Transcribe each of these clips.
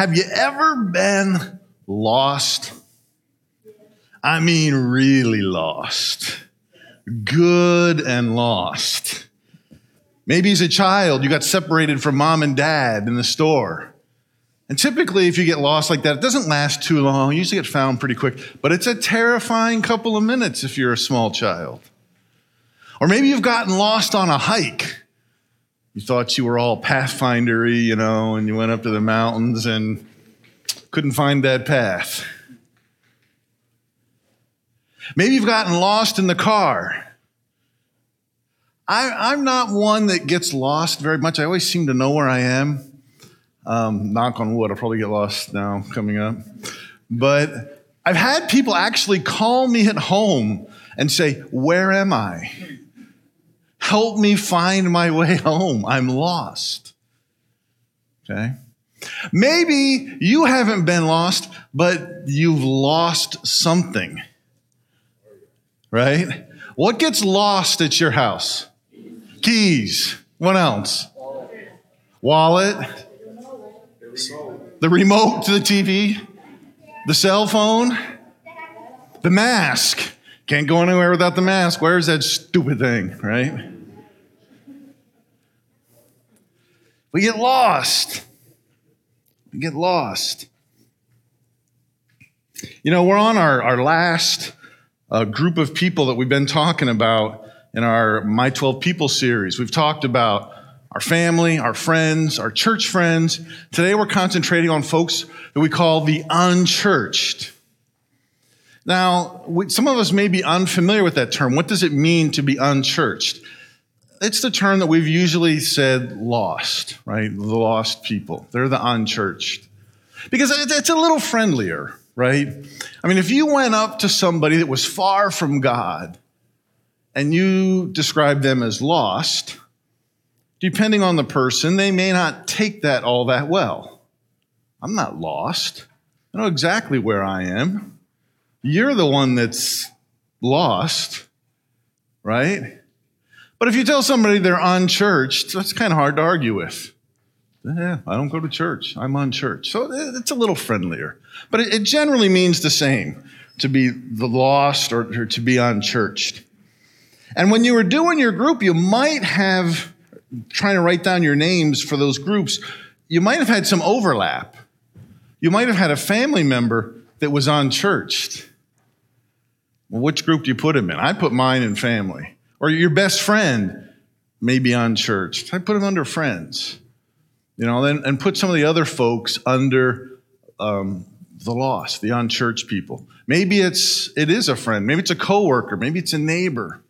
Have you ever been lost? I mean, really lost. Good and lost. Maybe as a child, you got separated from mom and dad in the store. And typically, if you get lost like that, it doesn't last too long. You usually get found pretty quick, but it's a terrifying couple of minutes if you're a small child. Or maybe you've gotten lost on a hike. You thought you were all pathfindery, you know, and you went up to the mountains and couldn't find that path. Maybe you've gotten lost in the car. I, am not one that gets lost very much. I always seem to know where I am. Um, knock on wood, I'll probably get lost now coming up. But I've had people actually call me at home and say, Where am I? Help me find my way home. I'm lost. Okay? Maybe you haven't been lost, but you've lost something. Right? What gets lost at your house? Keys. What else? Wallet. The remote to the TV. The cell phone. The mask. Can't go anywhere without the mask. Where's that stupid thing, right? We get lost. We get lost. You know, we're on our, our last uh, group of people that we've been talking about in our My 12 People series. We've talked about our family, our friends, our church friends. Today we're concentrating on folks that we call the unchurched. Now, some of us may be unfamiliar with that term. What does it mean to be unchurched? It's the term that we've usually said lost, right? The lost people. They're the unchurched. Because it's a little friendlier, right? I mean, if you went up to somebody that was far from God and you described them as lost, depending on the person, they may not take that all that well. I'm not lost. I know exactly where I am. You're the one that's lost, right? But if you tell somebody they're unchurched, that's kind of hard to argue with. Yeah, I don't go to church. I'm unchurched. So eh, it's a little friendlier. But it generally means the same to be the lost or, to be unchurched. And when you were doing your group, you might have, trying to write down your names for those groups, you might have had some overlap. You might have had a family member that was unchurched. Well, which group do you put him in? I put mine in family. Or your best friend may be unchurched. I put him under friends. You know, and, and put some of the other folks under um, the lost, the unchurched people. Maybe it's it is a friend. Maybe it's a coworker. Maybe it's a neighbor.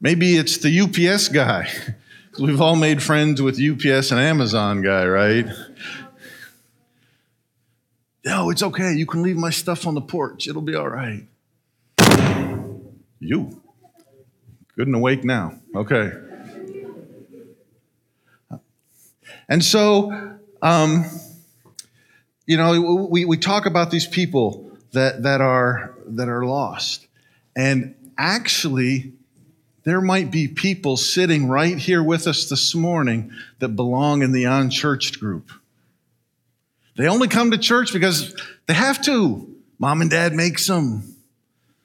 Maybe it's the UPS guy. We've all made friends with UPS and Amazon guy, right? No, it's okay. You can leave my stuff on the porch. It'll be all right. You. Good and awake now. Okay. And so, um, you know, we, we talk about these people that, that, are, that are lost. And actually, there might be people sitting right here with us this morning that belong in the unchurched group. They only come to church because they have to. Mom and dad makes them.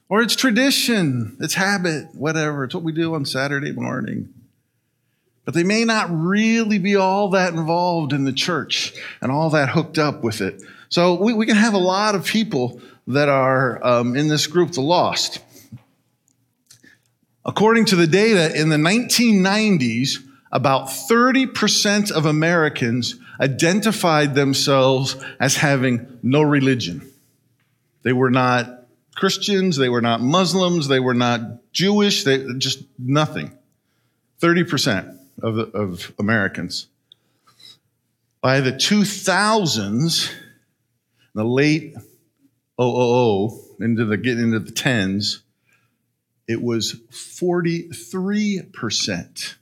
Or it's tradition, it's habit, whatever. It's what we do on Saturday morning. But they may not really be all that involved in the church and all that hooked up with it. So we, we can have a lot of people that are um, in this group, the lost. According to the data in the 1990s, about 30% of Americans identified themselves as having no religion. They were not Christians, they were not Muslims, they were not Jewish, they just nothing. 30% of, of Americans. By the 2000s, the late 000 into the getting into the tens, it was 43%.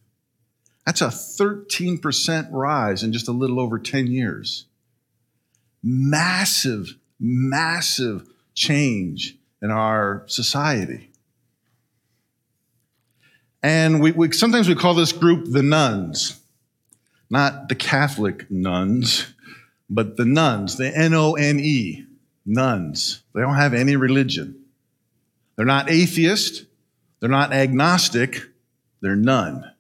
That's a 13% rise in just a little over 10 years. Massive, massive change in our society. And we, we, sometimes we call this group the nuns, not the Catholic nuns, but the nuns, the N O N E, nuns. They don't have any religion. They're not atheist, they're not agnostic, they're none.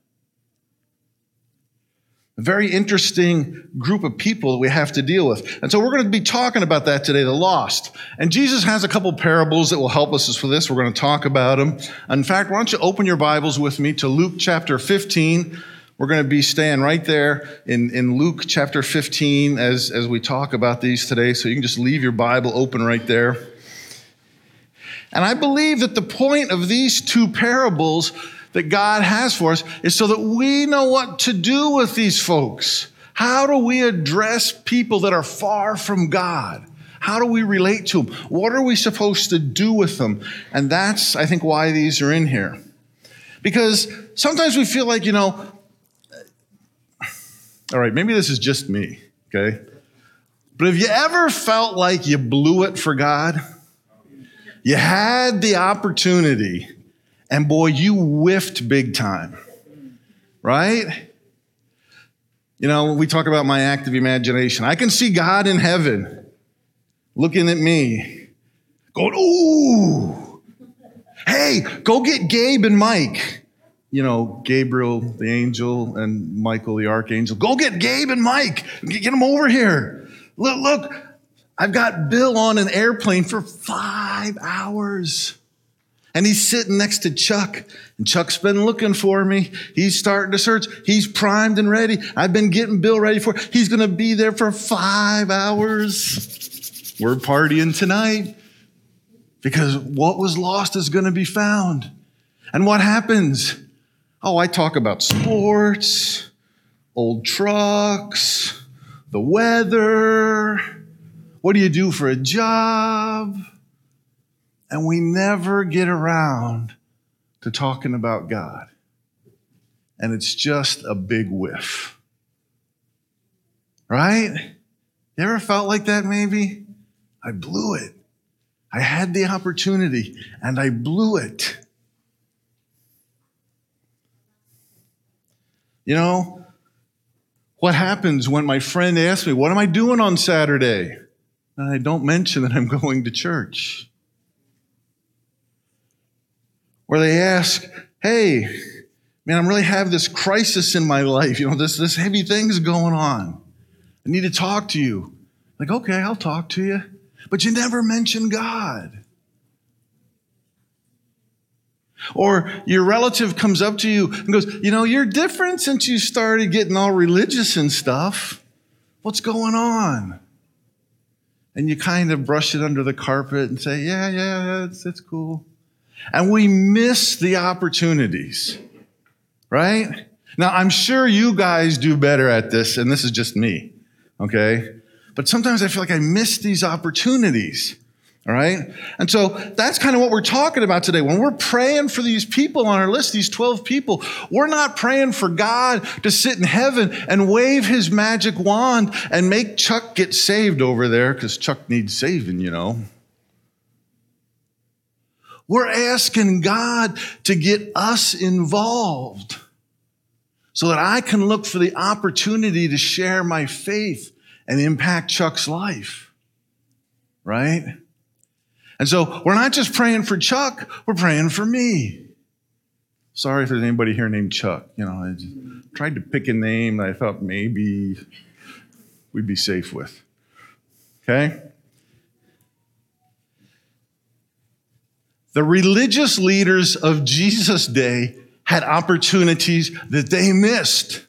Very interesting group of people that we have to deal with. And so we're going to be talking about that today, the lost. And Jesus has a couple parables that will help us for this. We're going to talk about them. In fact, why don't you open your Bibles with me to Luke chapter 15. We're going to be staying right there in, in Luke chapter 15 as, as we talk about these today. So you can just leave your Bible open right there. And I believe that the point of these two parables that God has for us is so that we know what to do with these folks. How do we address people that are far from God? How do we relate to them? What are we supposed to do with them? And that's, I think, why these are in here. Because sometimes we feel like, you know, all right, maybe this is just me, okay? But have you ever felt like you blew it for God? You had the opportunity and boy, you whiffed big time, right? You know, we talk about my active imagination. I can see God in heaven looking at me, going, Ooh, hey, go get Gabe and Mike. You know, Gabriel the angel and Michael the archangel. Go get Gabe and Mike. Get them over here. Look, look, I've got Bill on an airplane for five hours. And he's sitting next to Chuck. And Chuck's been looking for me. He's starting to search. He's primed and ready. I've been getting Bill ready for. He's going to be there for five hours. We're partying tonight because what was lost is going to be found. And what happens? Oh, I talk about sports, old trucks, the weather. What do you do for a job? And we never get around to talking about God. And it's just a big whiff. Right? You ever felt like that maybe? I blew it. I had the opportunity and I blew it. You know, what happens when my friend asks me, What am I doing on Saturday? And I don't mention that I'm going to church where they ask, Hey, man, I'm really having this crisis in my life. You know, this, this heavy thing's going on. I need to talk to you. Like, okay, I'll talk to you. But you never mention God. Or your relative comes up to you and goes, You know, you're different since you started getting all religious and stuff. What's going on? And you kind of brush it under the carpet and say, Yeah, yeah, it's, it's cool. And we miss the opportunities, right? Now, I'm sure you guys do better at this, and this is just me, okay? But sometimes I feel like I miss these opportunities. All right? And so that's kind of what we're talking about today. When we're praying for these people on our list, these 12 people, we're not praying for God to sit in heaven and wave his magic wand and make Chuck get saved over there because Chuck needs saving, you know. We're asking God to get us involved so that I can look for the opportunity to share my faith and impact Chuck's life. Right? And so we're not just praying for Chuck, we're praying for me. Sorry if there's anybody here named Chuck. You know, I tried to pick a name that I thought maybe we'd be safe with. Okay? The religious leaders of Jesus' day had opportunities that they missed.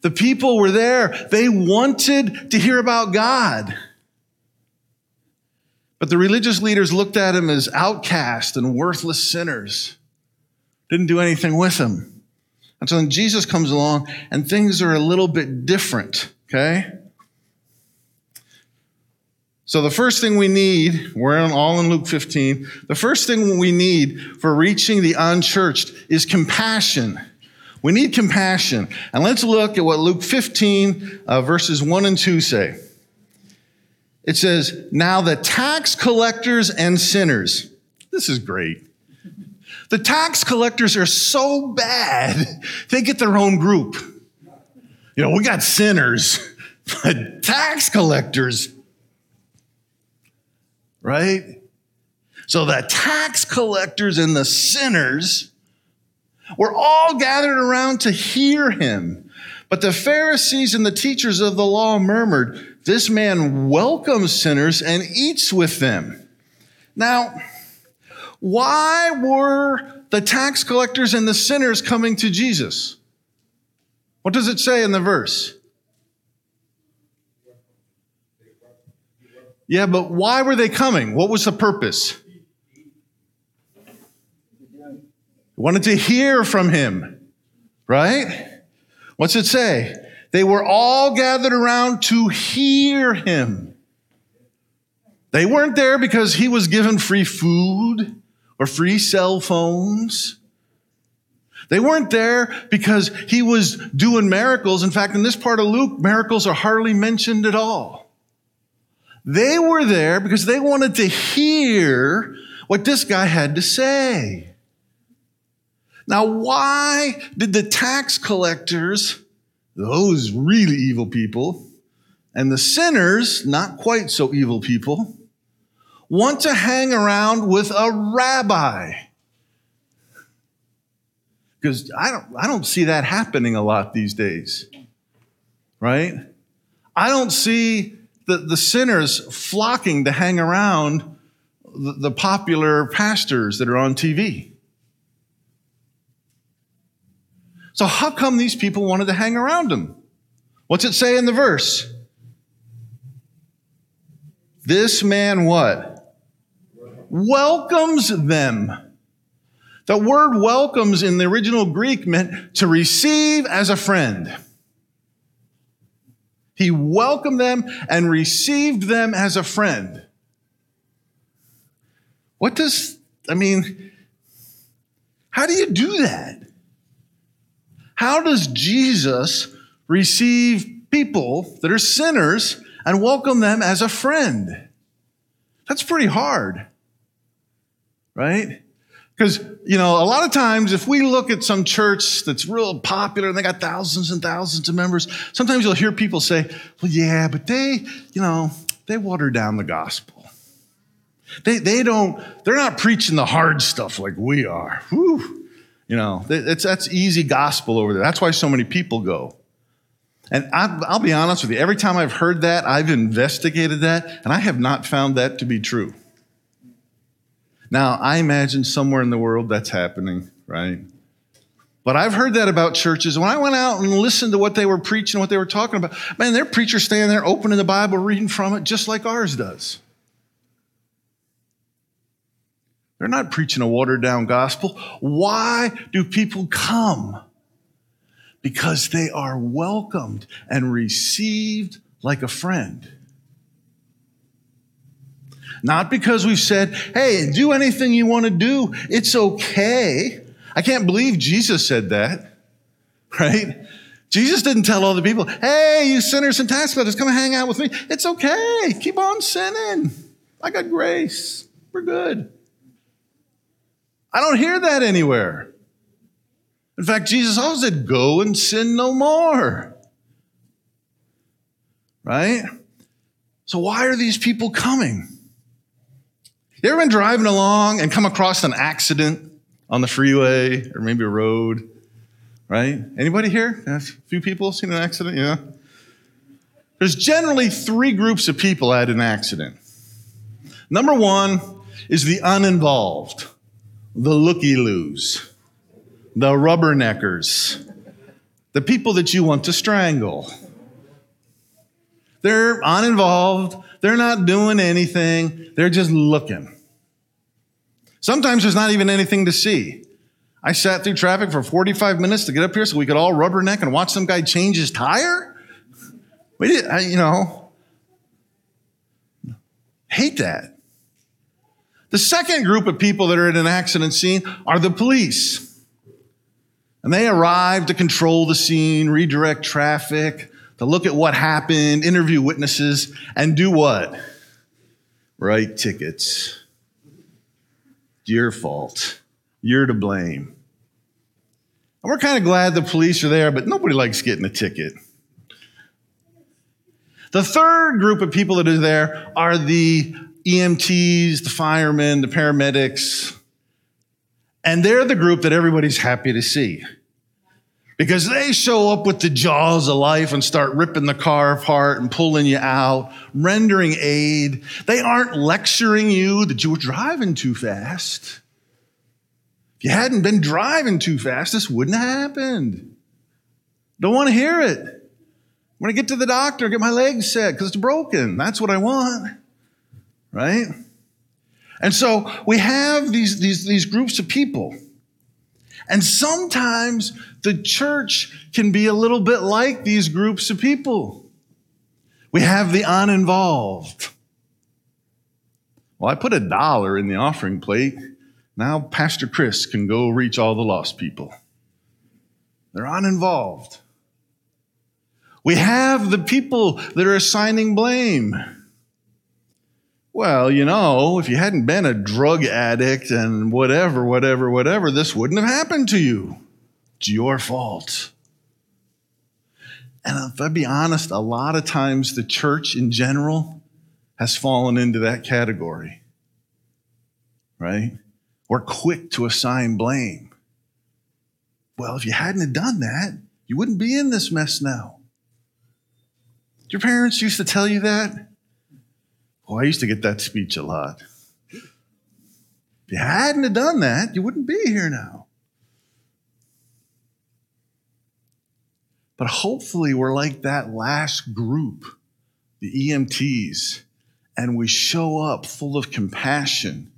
The people were there. They wanted to hear about God. But the religious leaders looked at him as outcast and worthless sinners, didn't do anything with him. And so then Jesus comes along and things are a little bit different, okay? So the first thing we need, we're all in Luke 15. The first thing we need for reaching the unchurched is compassion. We need compassion. And let's look at what Luke 15, uh, verses 1 and 2 say. It says, Now the tax collectors and sinners, this is great. The tax collectors are so bad, they get their own group. You know, we got sinners, but tax collectors, right? So the tax collectors and the sinners were all gathered around to hear him. But the Pharisees and the teachers of the law murmured, This man welcomes sinners and eats with them. Now, why were the tax collectors and the sinners coming to Jesus? What does it say in the verse? Yeah, but why were they coming? What was the purpose? Wanted to hear from him, right? What's it say? They were all gathered around to hear him. They weren't there because he was given free food or free cell phones. They weren't there because he was doing miracles. In fact, in this part of Luke, miracles are hardly mentioned at all. They were there because they wanted to hear what this guy had to say. Now, why did the tax collectors, those really evil people, and the sinners, not quite so evil people, want to hang around with a rabbi? Because I don't, I don't see that happening a lot these days, right? I don't see the, the sinners flocking to hang around the, the popular pastors that are on TV. So, how come these people wanted to hang around him? What's it say in the verse? This man what? Welcomes them. The word welcomes in the original Greek meant to receive as a friend. He welcomed them and received them as a friend. What does, I mean, how do you do that? How does Jesus receive people that are sinners and welcome them as a friend? That's pretty hard, right? Because, you know, a lot of times if we look at some church that's real popular and they got thousands and thousands of members, sometimes you'll hear people say, well, yeah, but they, you know, they water down the gospel. They, they don't, they're not preaching the hard stuff like we are. Whew. You know, it's, that's easy gospel over there. That's why so many people go. And I, I'll be honest with you, every time I've heard that, I've investigated that, and I have not found that to be true. Now, I imagine somewhere in the world that's happening, right? But I've heard that about churches. When I went out and listened to what they were preaching, what they were talking about, man, their preacher standing there opening the Bible, reading from it, just like ours does. They're not preaching a watered down gospel. Why do people come? Because they are welcomed and received like a friend. Not because we've said, hey, do anything you want to do. It's okay. I can't believe Jesus said that, right? Jesus didn't tell all the people, hey, you sinners and tax collectors, come hang out with me. It's okay. Keep on sinning. I got grace. We're good. I don't hear that anywhere. In fact, Jesus also said, go and sin no more. Right? So, why are these people coming? You ever been driving along and come across an accident on the freeway or maybe a road? Right? Anybody here? A few people seen an accident? Yeah. There's generally three groups of people at an accident. Number one is the uninvolved, the looky loos, the rubberneckers, the people that you want to strangle. They're uninvolved, they're not doing anything, they're just looking. Sometimes there's not even anything to see. I sat through traffic for 45 minutes to get up here so we could all rubberneck and watch some guy change his tire. We did, I, you know. Hate that. The second group of people that are at an accident scene are the police. And they arrive to control the scene, redirect traffic, to look at what happened, interview witnesses, and do what? Write tickets. Your fault. You're to blame. And we're kind of glad the police are there, but nobody likes getting a ticket. The third group of people that are there are the EMTs, the firemen, the paramedics. And they're the group that everybody's happy to see because they show up with the jaws of life and start ripping the car apart and pulling you out, rendering aid. They aren't lecturing you that you were driving too fast. If you hadn't been driving too fast, this wouldn't have happened. Don't want to hear it. I want to get to the doctor, get my legs set because it's broken. That's what I want. Right? And so we have these, these, these groups of people. And sometimes the church can be a little bit like these groups of people. We have the uninvolved. Well, I put a dollar in the offering plate. Now Pastor Chris can go reach all the lost people. They're uninvolved. We have the people that are assigning blame. Well, you know, if you hadn't been a drug addict and whatever, whatever, whatever, this wouldn't have happened to you. It's your fault. And if I be honest, a lot of times the church in general has fallen into that category, right? We're quick to assign blame. Well, if you hadn't have done that, you wouldn't be in this mess now. Your parents used to tell you that? Oh, I used to get that speech a lot. If you hadn't have done that, you wouldn't be here now. But hopefully, we're like that last group, the EMTs, and we show up full of compassion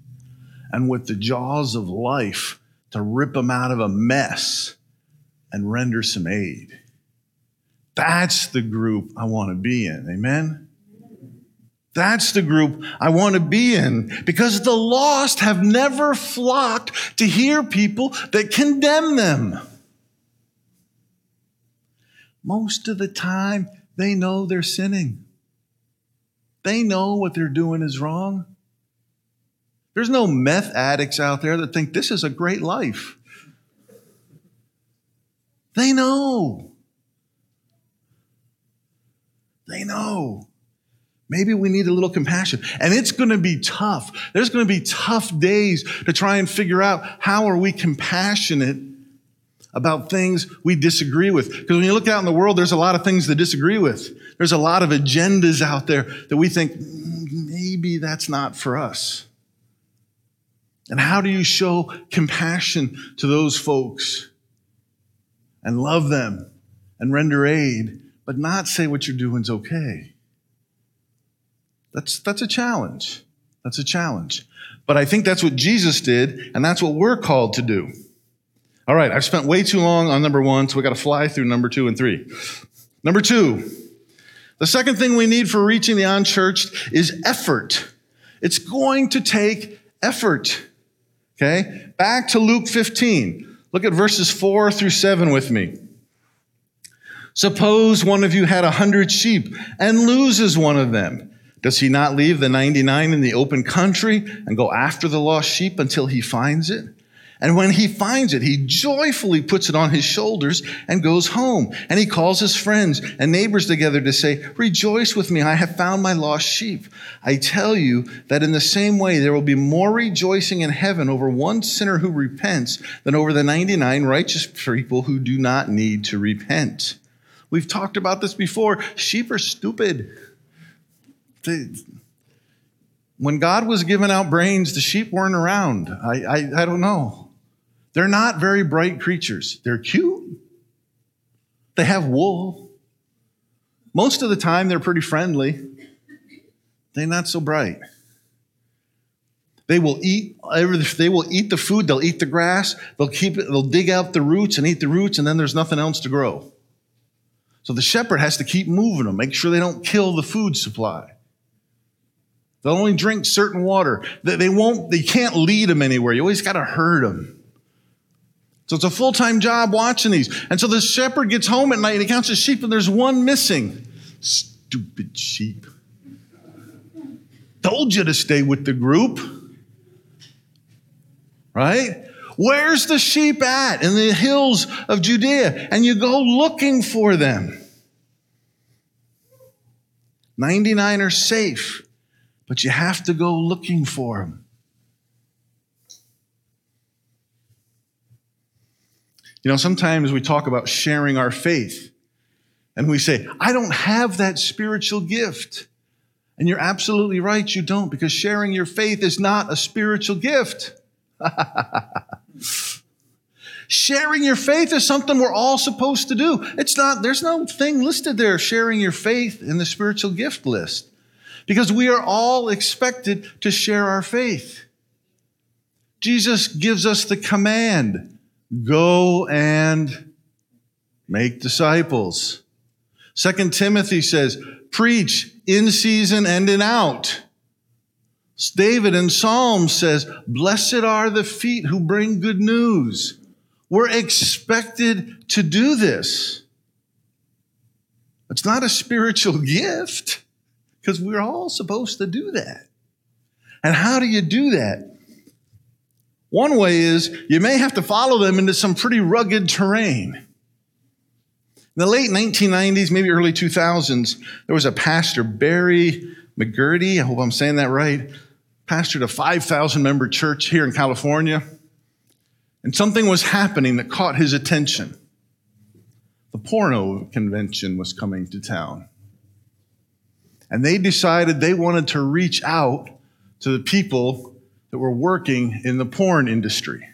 and with the jaws of life to rip them out of a mess and render some aid. That's the group I want to be in. Amen? That's the group I want to be in because the lost have never flocked to hear people that condemn them. Most of the time, they know they're sinning. They know what they're doing is wrong. There's no meth addicts out there that think this is a great life. They know. They know. Maybe we need a little compassion. And it's going to be tough. There's going to be tough days to try and figure out how are we compassionate about things we disagree with. Because when you look out in the world, there's a lot of things to disagree with. There's a lot of agendas out there that we think mm, maybe that's not for us. And how do you show compassion to those folks and love them and render aid, but not say what you're doing is okay? That's, that's a challenge. That's a challenge. But I think that's what Jesus did, and that's what we're called to do. All right, I've spent way too long on number one, so we got to fly through number two and three. Number two, the second thing we need for reaching the unchurched is effort. It's going to take effort. Okay? Back to Luke 15. Look at verses 4 through 7 with me. Suppose one of you had a hundred sheep and loses one of them. Does he not leave the 99 in the open country and go after the lost sheep until he finds it? And when he finds it, he joyfully puts it on his shoulders and goes home. And he calls his friends and neighbors together to say, Rejoice with me, I have found my lost sheep. I tell you that in the same way, there will be more rejoicing in heaven over one sinner who repents than over the 99 righteous people who do not need to repent. We've talked about this before. Sheep are stupid when God was giving out brains, the sheep weren't around. I, I, I don't know. They're not very bright creatures. They're cute. They have wool. Most of the time, they're pretty friendly. They're not so bright. They will eat they will eat the food, they'll eat the grass, they'll keep it, they'll dig out the roots and eat the roots, and then there's nothing else to grow. So the shepherd has to keep moving them, make sure they don't kill the food supply. They'll only drink certain water. They, won't, they can't lead them anywhere. You always got to herd them. So it's a full time job watching these. And so the shepherd gets home at night and he counts his sheep and there's one missing. Stupid sheep. Told you to stay with the group. Right? Where's the sheep at? In the hills of Judea. And you go looking for them. 99 are safe, but you have to go looking for them. You know, sometimes we talk about sharing our faith and we say, I don't have that spiritual gift. And you're absolutely right, you don't, because sharing your faith is not a spiritual gift. sharing your faith is something we're all supposed to do. It's not, there's no thing listed there, sharing your faith in the spiritual gift list, because we are all expected to share our faith. Jesus gives us the command go and make disciples. Second Timothy says, preach in season and in out. David in Psalms says, Blessed are the feet who bring good news. We're expected to do this. It's not a spiritual gift because we're all supposed to do that. And how do you do that? One way is you may have to follow them into some pretty rugged terrain. In the late 1990s, maybe early 2000s, there was a pastor, Barry McGurdy, I hope I'm saying that right, pastored a 5,000 member church here in California. And something was happening that caught his attention. The porno convention was coming to town. And they decided they wanted to reach out to the people that were working in the porn industry.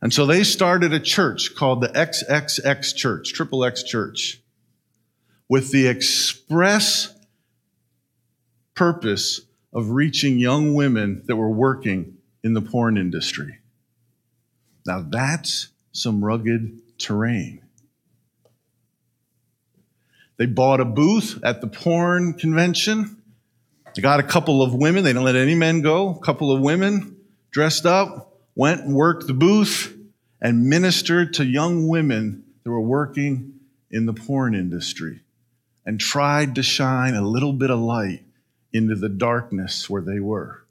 And so they started a church called the XXX Church, Triple X Church, with the express purpose of reaching young women that were working in the porn industry. Now that's some rugged terrain. They bought a booth at the porn convention they got a couple of women, they didn't let any men go. A couple of women dressed up, went and worked the booth and ministered to young women that were working in the porn industry and tried to shine a little bit of light into the darkness where they were.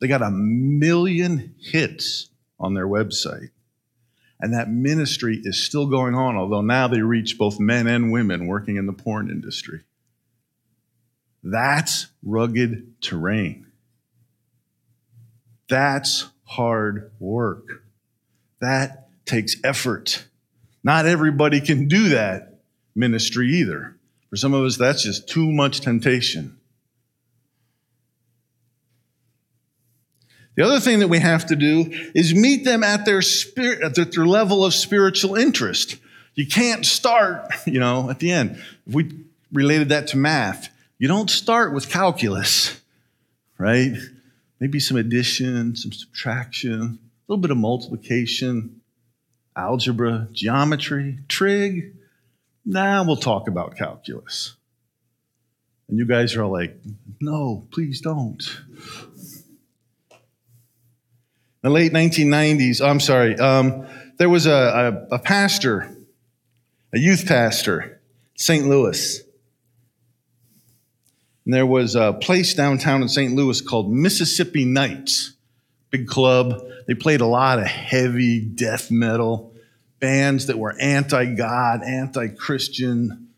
They got a million hits on their website. And that ministry is still going on, although now they reach both men and women working in the porn industry. That's rugged terrain. That's hard work. That takes effort. Not everybody can do that ministry either. For some of us, that's just too much temptation. The other thing that we have to do is meet them at their spirit, at their level of spiritual interest. You can't start, you know, at the end. If we related that to math, you don't start with calculus, right? Maybe some addition, some subtraction, a little bit of multiplication, algebra, geometry, trig. Now we'll talk about calculus. And you guys are all like, no, please don't. The late 1990s, I'm sorry, um, there was a, a, a pastor, a youth pastor, St. Louis. And there was a place downtown in St. Louis called Mississippi Nights, big club. They played a lot of heavy death metal, bands that were anti God, anti Christian.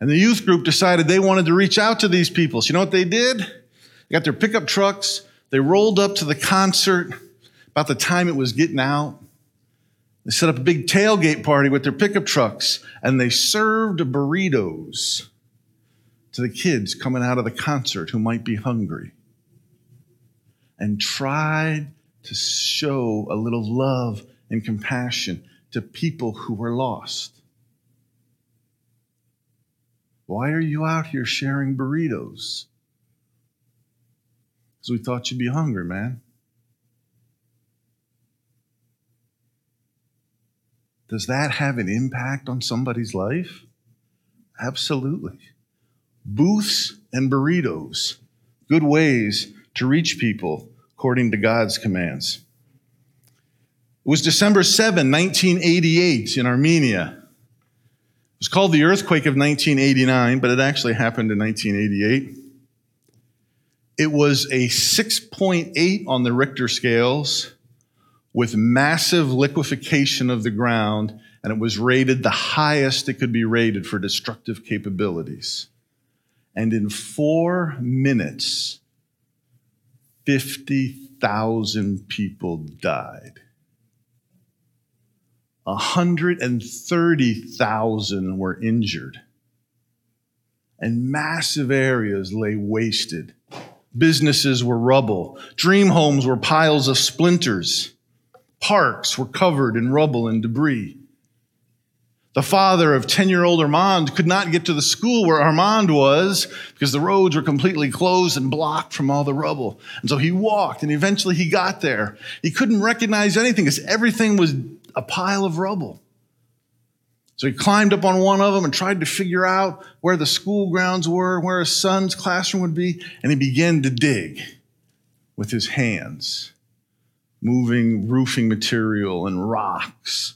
And the youth group decided they wanted to reach out to these people. So you know what they did? They got their pickup trucks, they rolled up to the concert about the time it was getting out. They set up a big tailgate party with their pickup trucks and they served burritos to the kids coming out of the concert who might be hungry and tried to show a little love and compassion to people who were lost. Why are you out here sharing burritos? Because we thought you'd be hungry, man. Does that have an impact on somebody's life? Absolutely. Booths and burritos, good ways to reach people according to God's commands. It was December 7, 1988, in Armenia. It was called the earthquake of 1989, but it actually happened in 1988. It was a 6.8 on the Richter scales with massive liquefaction of the ground, and it was rated the highest it could be rated for destructive capabilities. And in four minutes, 50,000 people died. 130,000 were injured. And massive areas lay wasted. Businesses were rubble. Dream homes were piles of splinters. Parks were covered in rubble and debris. The father of 10 year old Armand could not get to the school where Armand was because the roads were completely closed and blocked from all the rubble. And so he walked and eventually he got there. He couldn't recognize anything because everything was a pile of rubble. So he climbed up on one of them and tried to figure out where the school grounds were, where his son's classroom would be, and he began to dig with his hands, moving roofing material and rocks,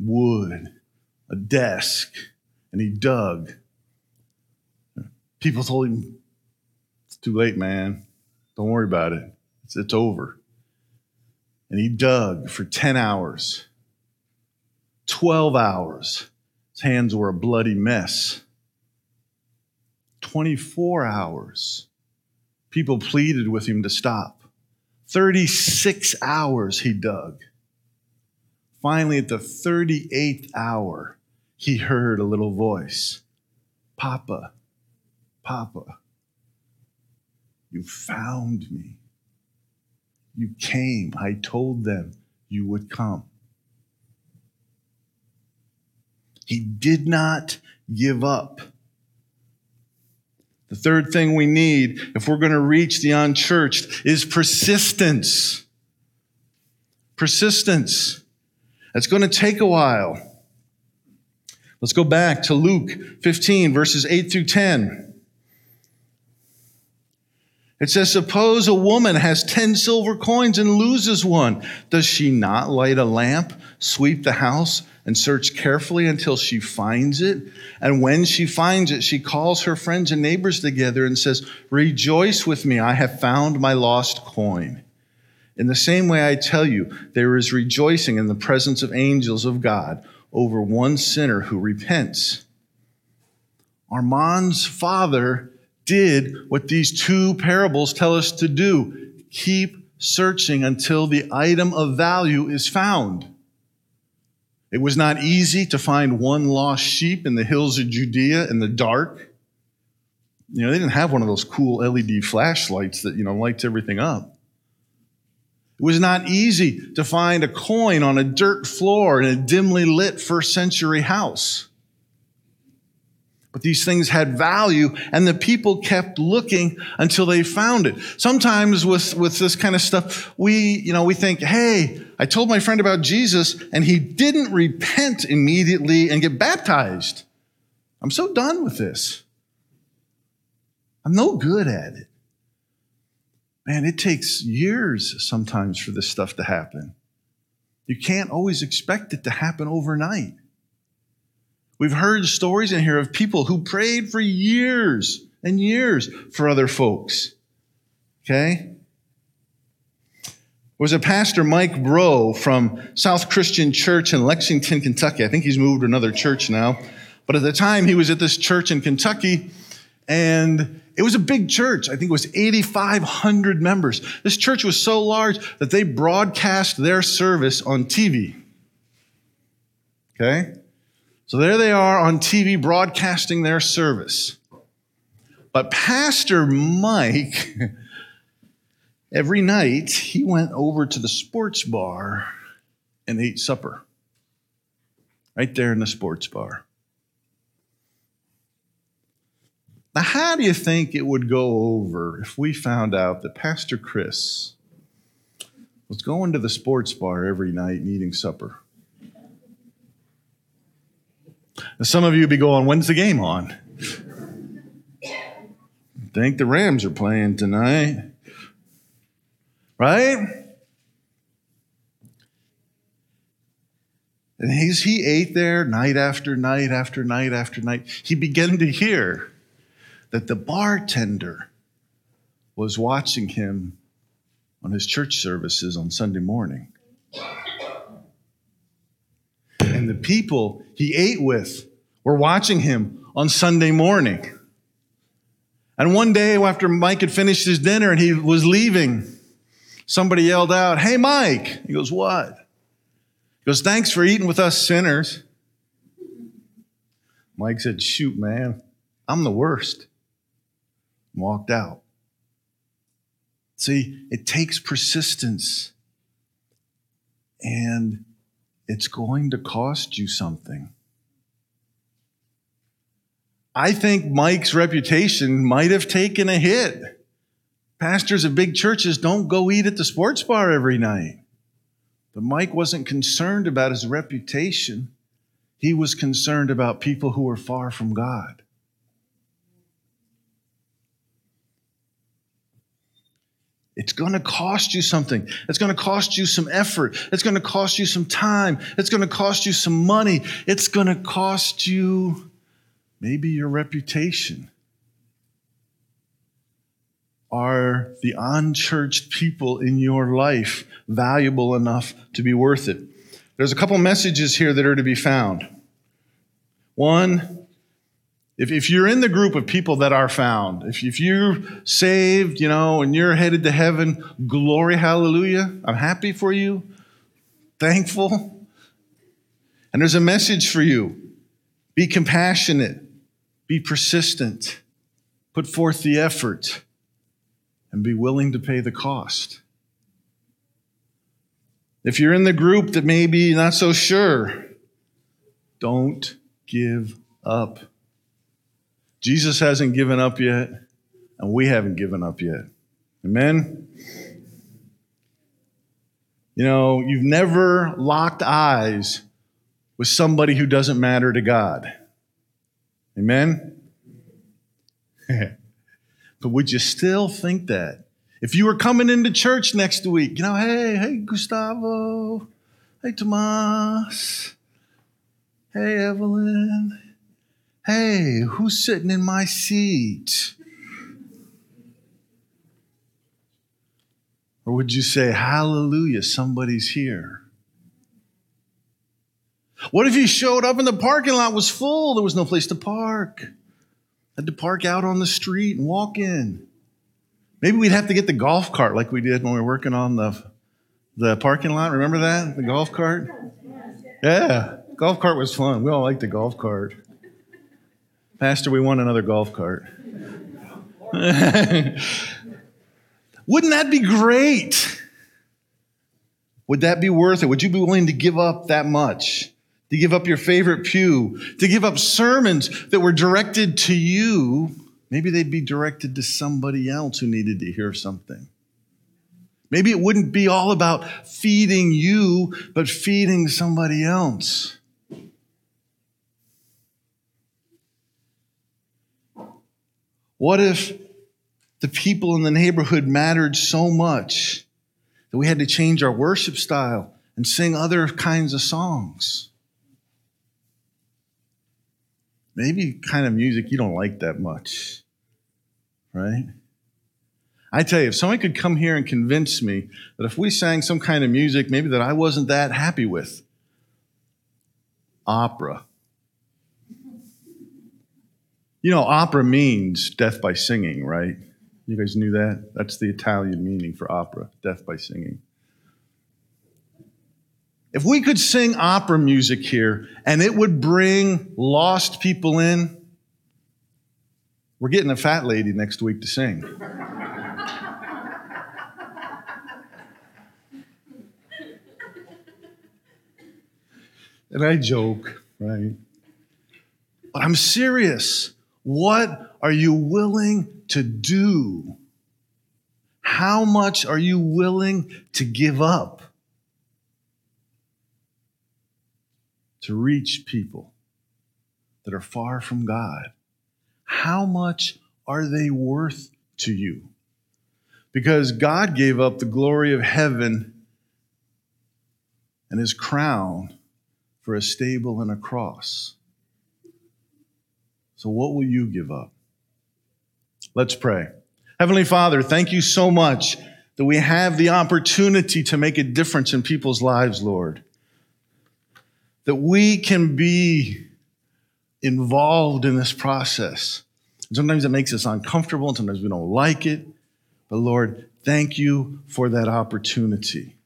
wood a desk, and he dug. People told him, It's too late, man. Don't worry about it. It's, it's over. And he dug for 10 hours, 12 hours. His hands were a bloody mess. 24 hours. People pleaded with him to stop. 36 hours he dug. Finally, at the 38th hour, he heard a little voice Papa, Papa, you found me. You came. I told them you would come. He did not give up. The third thing we need if we're going to reach the unchurched is persistence. Persistence. It's going to take a while. Let's go back to Luke 15, verses 8 through 10. It says, Suppose a woman has 10 silver coins and loses one. Does she not light a lamp, sweep the house, and search carefully until she finds it? And when she finds it, she calls her friends and neighbors together and says, Rejoice with me, I have found my lost coin. In the same way, I tell you, there is rejoicing in the presence of angels of God over one sinner who repents. Armand's father did what these two parables tell us to do keep searching until the item of value is found. It was not easy to find one lost sheep in the hills of Judea in the dark. You know, they didn't have one of those cool LED flashlights that, you know, lights everything up. It was not easy to find a coin on a dirt floor in a dimly lit first century house. But these things had value, and the people kept looking until they found it. Sometimes with, with this kind of stuff, we, you know, we think, hey, I told my friend about Jesus, and he didn't repent immediately and get baptized. I'm so done with this. I'm no good at it. Man, it takes years sometimes for this stuff to happen. You can't always expect it to happen overnight. We've heard stories in here of people who prayed for years and years for other folks. Okay? was a pastor, Mike Breaux, from South Christian Church in Lexington, Kentucky. I think he's moved to another church now. But at the time, he was at this church in Kentucky, and it was a big church. I think it was 8,500 members. This church was so large that they broadcast their service on TV. Okay? So there they are on TV broadcasting their service. But Pastor Mike, every night, he went over to the sports bar and ate supper. Right there in the sports bar. Now, how do you think it would go over if we found out that Pastor Chris was going to the sports bar every night and eating supper? Now, some of you be going, when's the game on? think the Rams are playing tonight. Right? And as he ate there night after night after night after night, he began to hear that the bartender was watching him on his church services on Sunday morning. People he ate with were watching him on Sunday morning. And one day, after Mike had finished his dinner and he was leaving, somebody yelled out, Hey, Mike. He goes, What? He goes, Thanks for eating with us sinners. Mike said, Shoot, man, I'm the worst. And walked out. See, it takes persistence. And it's going to cost you something. I think Mike's reputation might have taken a hit. Pastors of big churches don't go eat at the sports bar every night. But Mike wasn't concerned about his reputation. He was concerned about people who were far from God. It's going to cost you something. It's going to cost you some effort. It's going to cost you some time. It's going to cost you some money. It's going to cost you maybe your reputation. Are the unchurched people in your life valuable enough to be worth it? There's a couple messages here that are to be found. One, if, if you're in the group of people that are found, if, if you're saved, you know, and you're headed to heaven, glory, hallelujah. I'm happy for you, thankful. And there's a message for you be compassionate, be persistent, put forth the effort, and be willing to pay the cost. If you're in the group that may be not so sure, don't give up. Jesus hasn't given up yet, and we haven't given up yet. Amen? You know, you've never locked eyes with somebody who doesn't matter to God. Amen? but would you still think that? If you were coming into church next week, you know, hey, hey, Gustavo, hey, Tomas, hey, Evelyn, Hey, who's sitting in my seat? Or would you say, Hallelujah, somebody's here? What if you showed up and the parking lot was full? There was no place to park. Had to park out on the street and walk in. Maybe we'd have to get the golf cart like we did when we were working on the, the parking lot. Remember that? The golf cart? Yeah, golf cart was fun. We all liked the golf cart. Pastor, we want another golf cart. Wouldn't that be great? Would that be worth it? Would you be willing to give up that much? To give up your favorite pew? To give up sermons that were directed to you? Maybe they'd be directed to somebody else who needed to hear something. Maybe it wouldn't be all about feeding you, but feeding somebody else. What if the people in the neighborhood mattered so much that we had to change our worship style and sing other kinds of songs? Maybe kind of music you don't like that much, right? I tell you, if somebody could come here and convince me that if we sang some kind of music maybe that I wasn't that happy with, opera, you know, opera means death by singing, right? You guys knew that? That's the Italian meaning for opera, death by singing. If we could sing opera music here and it would bring lost people in, we're getting a fat lady next week to sing. and I joke, right? But I'm serious. What are you willing to do? How much are you willing to give up to reach people that are far from God? How much are they worth to you? Because God gave up the glory of heaven and his crown for a stable and a cross. So, what will you give up? Let's pray. Heavenly Father, thank you so much that we have the opportunity to make a difference in people's lives, Lord. That we can be involved in this process. Sometimes it makes us uncomfortable, and sometimes we don't like it. But Lord, thank you for that opportunity.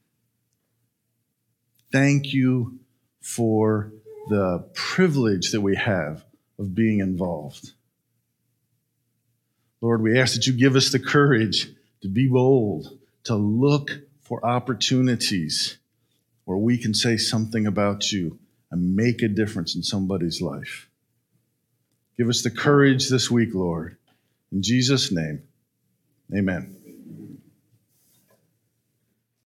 Thank you for the privilege that we have of being involved. Lord, we ask that you give us the courage to be bold, to look for opportunities where we can say something about you and make a difference in somebody's life. Give us the courage this week, Lord. In Jesus' name, amen.